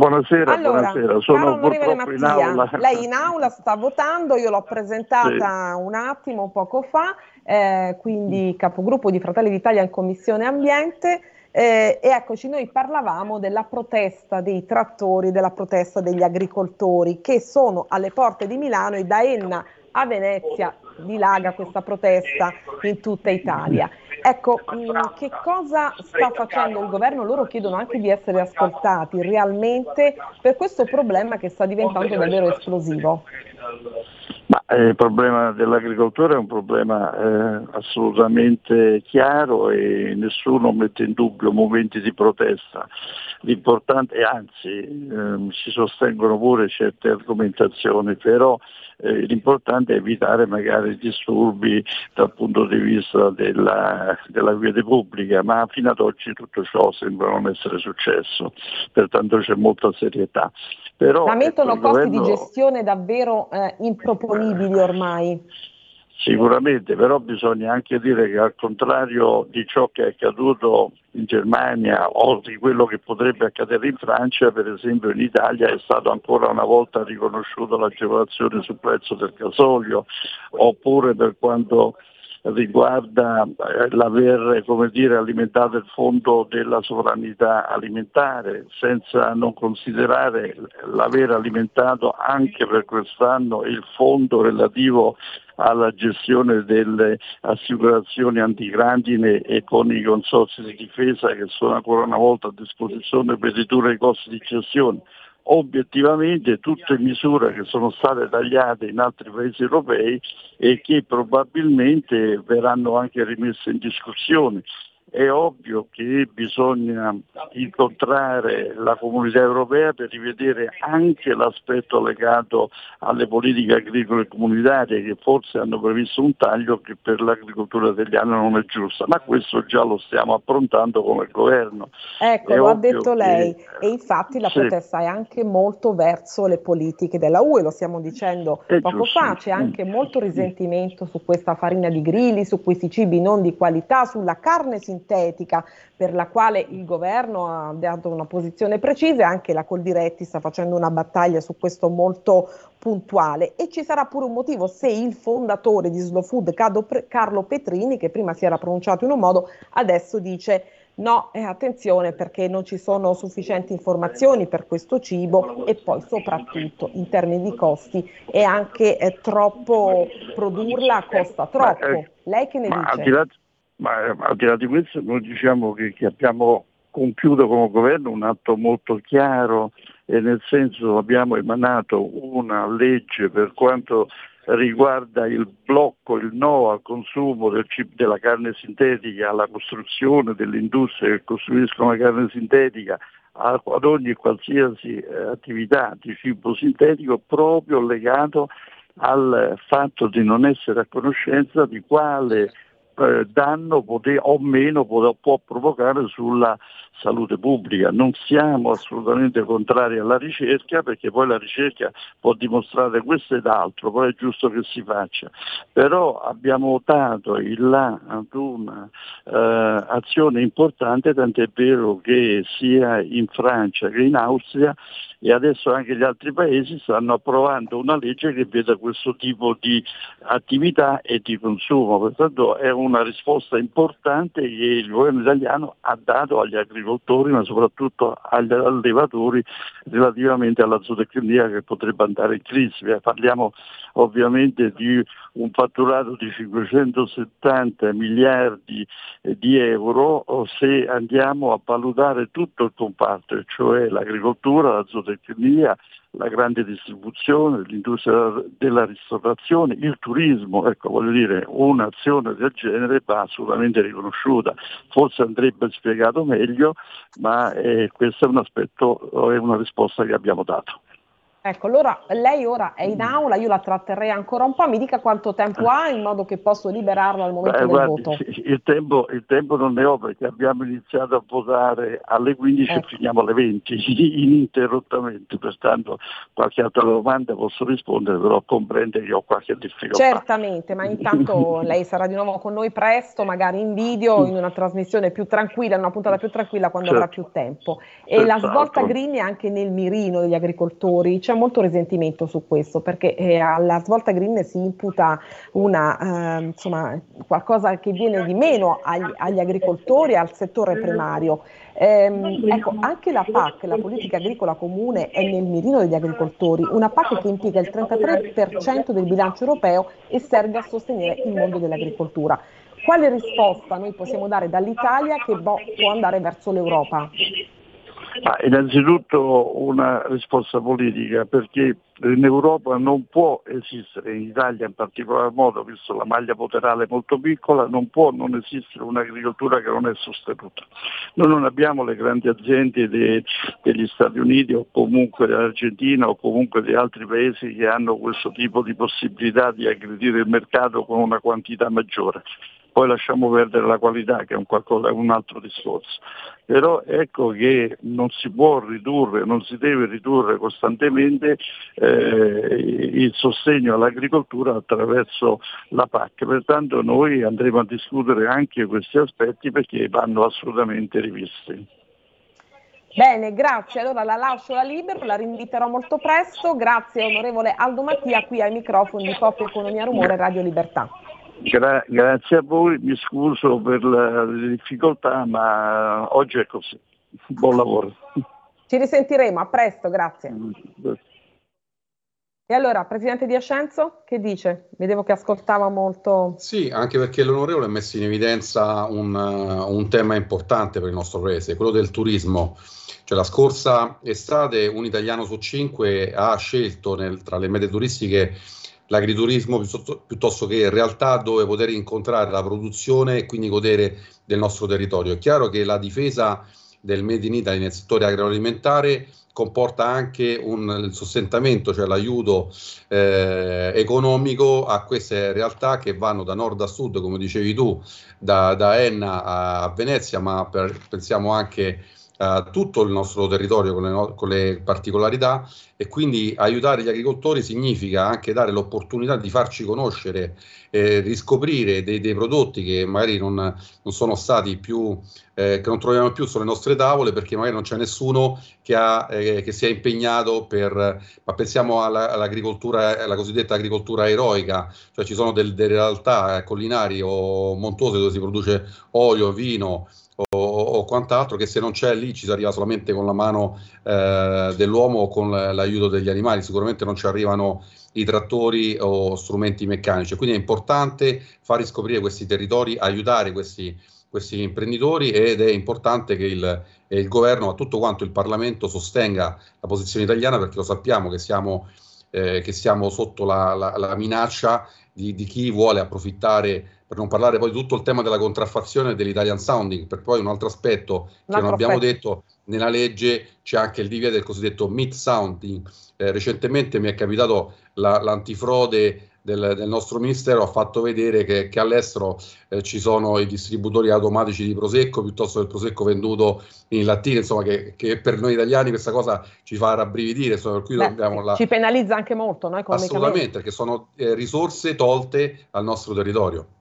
Buonasera,
allora,
buonasera. Sono
purtroppo Mattia, in aula. Lei in aula sta votando, io l'ho presentata sì. un attimo, poco fa eh, quindi capogruppo di Fratelli d'Italia in Commissione Ambiente. Eh, e eccoci, noi parlavamo della protesta dei trattori, della protesta degli agricoltori che sono alle porte di Milano e da Enna a Venezia dilaga questa protesta in tutta Italia. Ecco, mm, che cosa sta facendo il governo? Loro chiedono anche di essere ascoltati realmente per questo problema che sta diventando davvero esplosivo.
Ma eh, il problema dell'agricoltura è un problema eh, assolutamente chiaro e nessuno mette in dubbio momenti di protesta. L'importante, e anzi ehm, si sostengono pure certe argomentazioni, però eh, l'importante è evitare magari disturbi dal punto di vista della, della quiete pubblica, ma fino ad oggi tutto ciò sembra non essere successo, pertanto c'è molta serietà. Però,
Lamentano
ecco,
costi
governo...
di gestione davvero eh, improponibili ormai.
Sicuramente, però bisogna anche dire che al contrario di ciò che è accaduto in Germania o di quello che potrebbe accadere in Francia, per esempio in Italia è stata ancora una volta riconosciuta l'agevolazione sul prezzo del gasolio, oppure per quanto riguarda eh, l'aver dire, alimentato il fondo della sovranità alimentare, senza non considerare l'aver alimentato anche per quest'anno il fondo relativo alla gestione delle assicurazioni antigrandine e con i consorsi di difesa che sono ancora una volta a disposizione per ridurre i costi di gestione obiettivamente tutte misure che sono state tagliate in altri paesi europei e che probabilmente verranno anche rimesse in discussione è ovvio che bisogna incontrare la comunità europea per rivedere anche l'aspetto legato alle politiche agricole comunitarie che forse hanno previsto un taglio che per l'agricoltura italiana non è giusta, ma questo già lo stiamo approntando come governo.
Ecco,
è
lo ha detto lei
che-
e infatti la
Sì.
protesta è anche molto verso le politiche della UE, lo stiamo dicendo
È
poco
giusto.
fa, c'è anche molto risentimento su questa farina di grilli, su questi cibi non di qualità, sulla carne sintetica per la quale il governo ha dato una posizione precisa e anche la Coldiretti sta facendo una battaglia su questo molto puntuale e ci sarà pure un motivo se il fondatore di Slow Food Carlo Petrini che prima si era pronunciato in un modo adesso dice No, eh, attenzione perché non ci sono sufficienti informazioni per questo cibo e poi soprattutto in termini di costi è anche eh, troppo produrla costa troppo.
eh,
Lei che ne
Ma al,
dice?
di là, ma, eh, al di là di questo noi diciamo che, che abbiamo compiuto come governo un atto molto chiaro e nel senso abbiamo emanato una legge per quanto riguarda il blocco, il no al consumo del cib- della carne sintetica, alla costruzione delle industrie che costruiscono la carne sintetica, ad ogni qualsiasi eh, attività di cibo sintetico proprio legato al fatto di non essere a conoscenza di quale eh, danno pote- o meno può, può provocare sulla salute pubblica. Non siamo assolutamente contrari alla ricerca perché poi la ricerca può dimostrare questo ed altro, poi è giusto che si faccia. Però abbiamo dato il là ad un'azione importante, tant'è vero che sia in Francia che in Austria e adesso anche gli altri paesi stanno approvando una legge che veda questo tipo di attività e di consumo. Pertanto è una risposta importante che il governo italiano ha dato agli agricoltori ma soprattutto agli allevatori relativamente alla zootecnia che potrebbe andare in crisi. Eh, Parliamo ovviamente di un fatturato di 570 miliardi eh, di euro se andiamo a valutare tutto il comparto, cioè l'agricoltura, la zootecnia, la grande distribuzione, l'industria della ristorazione, il turismo, ecco voglio dire un'azione del genere va assolutamente riconosciuta, forse andrebbe spiegato meglio, ma eh, questo è un aspetto, è una risposta che abbiamo dato.
Ecco, allora lei ora è in aula, io la tratterrei ancora un po', mi dica quanto tempo ha in modo che posso liberarlo al momento
Beh,
del
guardi,
voto.
il, tempo, il tempo non ne ho perché abbiamo iniziato a votare alle 15
Ecco.
e finiamo alle 20 ininterrottamente, pertanto qualche altra domanda posso rispondere, però comprende che ho qualche difficoltà.
Certamente, ma intanto lei sarà di nuovo con noi presto, magari in video, in una trasmissione più tranquilla, in una puntata più tranquilla quando avrà
Certo.
più tempo. E la
Senz'altro.
svolta green è anche nel mirino degli agricoltori, c'è molto risentimento su questo perché eh, alla svolta green si imputa una, eh, insomma, qualcosa che viene di meno agli, agli agricoltori, al settore primario. Ehm, ecco, anche la PAC, la politica agricola comune, è nel mirino degli agricoltori, una PAC che impiega il 33% del bilancio europeo e serve a sostenere il mondo dell'agricoltura. Quale risposta noi possiamo dare dall'Italia che bo- può andare verso l'Europa?
Ma innanzitutto una risposta politica perché in Europa non può esistere, in Italia in particolar modo, visto la maglia poterale molto piccola, non può non esistere un'agricoltura che non è sostenuta. Noi non abbiamo le grandi aziende de, degli Stati Uniti o comunque dell'Argentina o comunque di altri paesi che hanno questo tipo di possibilità di aggredire il mercato con una quantità maggiore poi lasciamo perdere la qualità che è un, qualcosa, un altro discorso. Però ecco che non si può ridurre, non si deve ridurre costantemente eh, il sostegno all'agricoltura attraverso la PAC, pertanto noi andremo a discutere anche questi aspetti perché vanno assolutamente rivisti.
Bene, grazie. Allora la lascio la libero, la rinviterò molto presto. Grazie onorevole Aldo Mattia qui ai microfoni di Pop Economia Rumore Radio Libertà.
Gra- grazie a voi, mi scuso per la, le difficoltà, ma oggi è così. Buon lavoro.
Ci risentiremo, a presto, grazie. E allora, Presidente Di Ascenzo, che dice? Vedevo che ascoltava molto.
Sì, anche perché l'onorevole ha messo in evidenza un, uh, un tema importante per il nostro Paese, quello del turismo. Cioè, la scorsa estate un italiano su cinque ha scelto nel, tra le mete turistiche l'agriturismo piuttosto, che realtà dove poter incontrare la produzione e quindi godere del nostro territorio. È chiaro che la difesa del Made in Italy nel settore agroalimentare comporta anche un sostentamento, cioè l'aiuto eh, economico a queste realtà che vanno da nord a sud, come dicevi tu, da, da Enna a, a Venezia, ma per, pensiamo anche eh, tutto il nostro territorio con le, no- con le, particolarità e quindi aiutare gli agricoltori significa anche dare l'opportunità di farci conoscere, eh, riscoprire dei, dei, prodotti che magari non, non sono stati più, eh, che non troviamo più sulle nostre tavole perché magari non c'è nessuno che, ha, eh, che si è impegnato per, ma pensiamo alla, all'agricoltura, alla cosiddetta agricoltura eroica, cioè ci sono del, delle realtà collinari o montuose dove si produce olio, vino, o, o, quant'altro che se non c'è lì ci si arriva solamente con la mano eh, dell'uomo o con l'aiuto degli animali, sicuramente non ci arrivano i trattori o strumenti meccanici, quindi è importante far riscoprire questi territori, aiutare questi, questi imprenditori ed è importante che il, il governo, a tutto quanto il Parlamento sostenga la posizione italiana perché lo sappiamo che siamo, eh, che siamo sotto la, la, la minaccia di, di, chi vuole approfittare per non parlare poi di tutto il tema della contraffazione dell'Italian Sounding, per poi un altro aspetto che non abbiamo aspetto. detto, nella legge c'è anche il divieto del cosiddetto meat sounding. Eh, recentemente mi è capitato la, l'antifrode del, del, nostro ministero ha fatto vedere che, che all'estero eh, ci sono i distributori automatici di prosecco piuttosto che il prosecco venduto in lattine, insomma che, che per noi italiani questa cosa ci fa rabbrividire, insomma, per cui
Beh, la... ci penalizza anche molto, no,
Assolutamente, perché sono eh, risorse tolte al nostro territorio.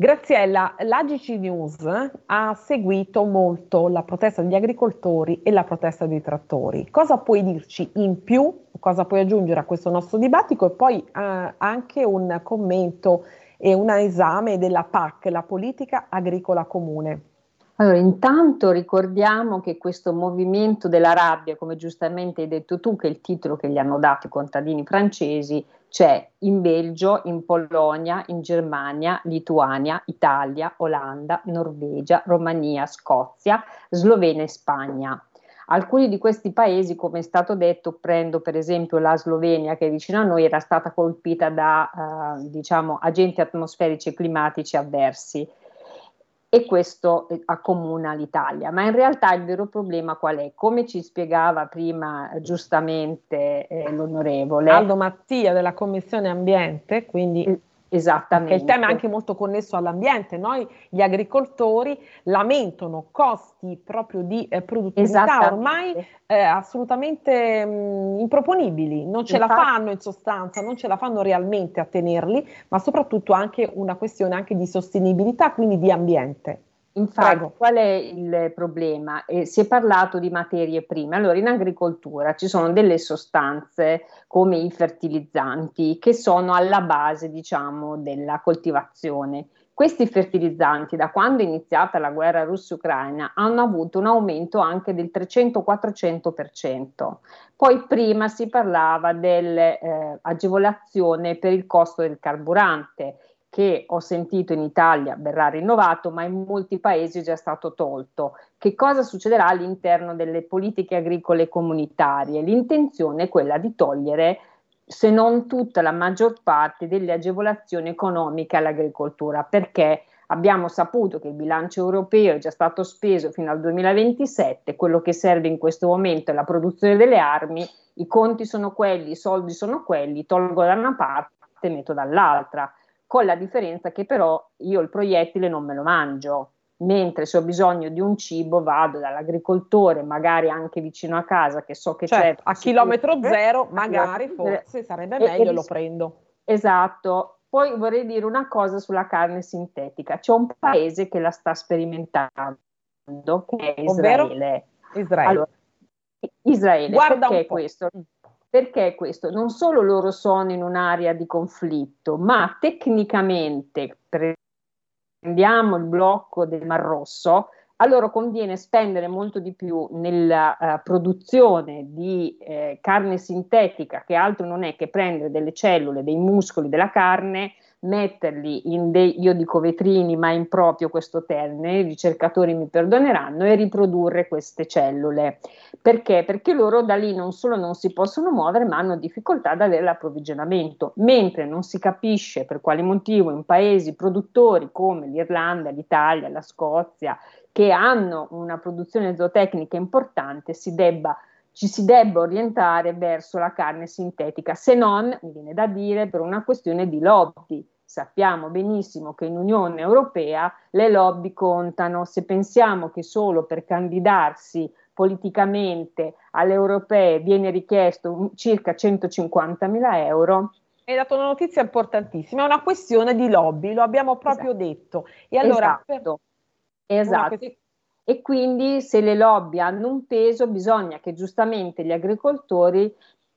Graziella, l'AGC News ha seguito molto la protesta degli agricoltori e la protesta dei trattori. Cosa puoi dirci in più? Cosa puoi aggiungere a questo nostro dibattito? E poi eh, anche un commento e un esame della PAC, la politica agricola comune.
Allora, intanto ricordiamo che questo movimento della rabbia, come giustamente hai detto tu, che è il titolo che gli hanno dato i contadini francesi, c'è in Belgio, in Polonia, in Germania, Lituania, Italia, Olanda, Norvegia, Romania, Scozia, Slovenia e Spagna. Alcuni di questi paesi, come è stato detto, prendo per esempio la Slovenia che è vicino a noi, era stata colpita da eh, diciamo, agenti atmosferici e climatici avversi e questo eh, accomuna l'Italia. Ma in realtà il vero problema qual è? Come ci spiegava prima eh, giustamente eh, l'onorevole
Aldo Mattia della Commissione Ambiente, quindi
Esattamente.
il tema è anche molto connesso all'ambiente. Noi, gli agricoltori, lamentano costi proprio di eh, produttività ormai eh, assolutamente mh, mm, improponibili. Non ce Infatti. la fanno in sostanza, non ce la fanno realmente a tenerli, ma soprattutto anche una questione anche di sostenibilità, quindi di ambiente.
Infatti, Prego. qual è il problema? Eh, si è parlato di materie prime. Allora, in agricoltura ci sono delle sostanze come i fertilizzanti che sono alla base, diciamo, della coltivazione. Questi fertilizzanti, da quando è iniziata la guerra russo-ucraina, hanno avuto un aumento anche del 300-400%. Poi prima si parlava dell'agevolazione eh, per il costo del carburante che ho sentito in Italia verrà rinnovato, ma in molti paesi è già stato tolto. Che cosa succederà all'interno delle politiche agricole comunitarie? L'intenzione è quella di togliere se non tutta la maggior parte delle agevolazioni economiche all'agricoltura, perché abbiamo saputo che il bilancio europeo è già stato speso fino al 2027, quello che serve in questo momento è la produzione delle armi, i conti sono quelli, i soldi sono quelli, tolgo da una parte e metto dall'altra, con la differenza che però io il proiettile non me lo mangio, mentre se ho bisogno di un cibo vado dall'agricoltore, magari anche vicino a casa, che so che
certo,
c'è.
A chilometro zero, magari forse sarebbe meglio, e, lo prendo.
Esatto. Poi vorrei dire una cosa sulla carne sintetica. C'è un paese che la sta sperimentando, che è Israele.
Israele.
Allora, Israele,
Guarda
perché questo? Perché questo? Non solo loro sono in un'area di conflitto, ma tecnicamente, prendiamo il blocco del Mar Rosso, a loro conviene spendere molto di più nella uh, produzione di eh, carne sintetica, che altro non è che prendere delle cellule, dei muscoli della carne, metterli in dei, io dico vetrini, ma improprio questo termine, i ricercatori mi perdoneranno, e riprodurre queste cellule. Perché? Perché loro da lì non solo non si possono muovere, ma hanno difficoltà ad avere l'approvvigionamento, mentre non si capisce per quale motivo in paesi produttori come l'Irlanda, l'Italia, la Scozia, che hanno una produzione zootecnica importante, si debba ci si debba orientare verso la carne sintetica, se non, mi viene da dire, per una questione di lobby. Sappiamo benissimo che in Unione Europea le lobby contano, se pensiamo che solo per candidarsi politicamente alle europee viene richiesto circa 150 mila euro,
hai dato una notizia importantissima, è una questione di lobby, lo abbiamo proprio esatto. detto. E allora,
esatto. esatto e quindi se le lobby hanno un peso bisogna che giustamente gli agricoltori,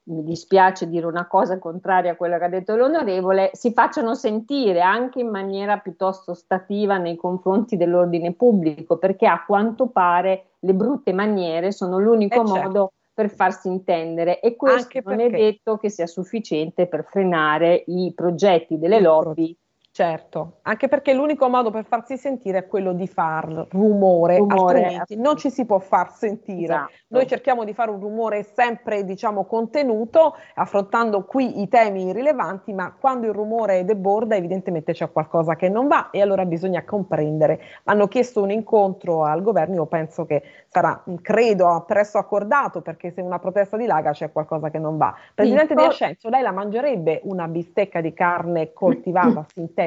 mi dispiace dire una cosa contraria a quella che ha detto l'onorevole, si facciano sentire anche in maniera piuttosto stativa nei confronti dell'ordine pubblico, perché a quanto pare le brutte maniere sono l'unico eh certo. modo per farsi intendere e questo anche non è detto che sia sufficiente per frenare i progetti delle lobby
Certo, anche perché l'unico modo per farsi sentire è quello di far rumore, rumore altrimenti non ci si può far sentire. Esatto. Noi cerchiamo di fare un rumore sempre, diciamo, contenuto, affrontando qui i temi irrilevanti, ma quando il rumore deborda evidentemente c'è qualcosa che non va e allora bisogna comprendere. Hanno chiesto un incontro al governo, io penso che sarà, credo, presto accordato, perché se una protesta dilaga c'è qualcosa che non va. Presidente sì, Di Ascenzo, lei la mangerebbe una bistecca di carne coltivata, sintetica?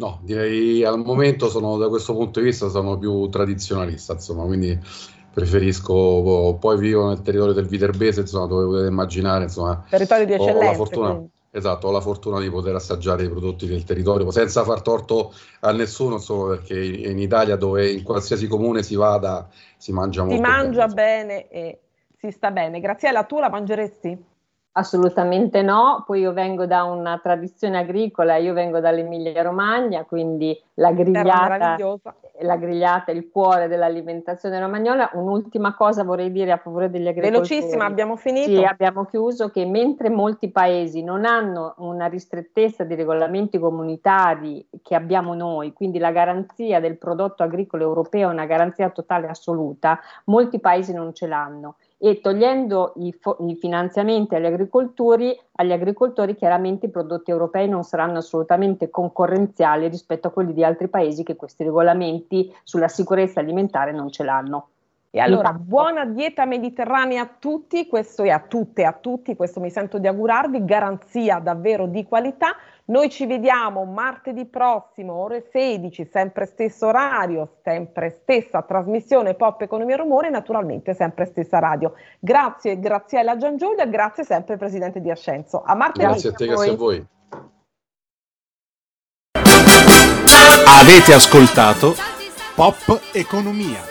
No, direi al momento sono da questo punto di vista sono più tradizionalista, insomma, quindi preferisco, poi vivo nel territorio del Viterbese, insomma, dove potete immaginare, insomma,
territorio di eccellenza.
Ho la fortuna, esatto, ho la fortuna di poter assaggiare i prodotti del territorio senza far torto a nessuno, insomma, perché in Italia dove in qualsiasi comune si vada si mangia molto
si mangia bene. bene e si sta bene. Graziella, tu la mangeresti?
Assolutamente no, poi io vengo da una tradizione agricola, io vengo dall'Emilia Romagna, quindi la grigliata, la grigliata è il cuore dell'alimentazione romagnola. Un'ultima cosa vorrei dire a favore degli agricoltori.
Velocissima, abbiamo finito.
Sì, abbiamo chiuso che mentre molti paesi non hanno una ristrettezza di regolamenti comunitari che abbiamo noi, quindi la garanzia del prodotto agricolo europeo è una garanzia totale assoluta, molti paesi non ce l'hanno e togliendo i, fo- i, finanziamenti agli agricoltori, agli agricoltori, chiaramente i prodotti europei non saranno assolutamente concorrenziali rispetto a quelli di altri paesi che questi regolamenti sulla sicurezza alimentare non ce l'hanno.
E allora, buona dieta mediterranea a tutti, questo è a tutte e a tutti, questo mi sento di augurarvi, garanzia davvero di qualità. Noi ci vediamo martedì prossimo, ore 16, sempre stesso orario, sempre stessa trasmissione Pop Economia Rumore, naturalmente sempre stessa radio. Grazie Graziella Giangiulia, grazie sempre Presidente di Ascenzo. A martedì.
Grazie a te, grazie a voi.
Avete ascoltato Pop Economia.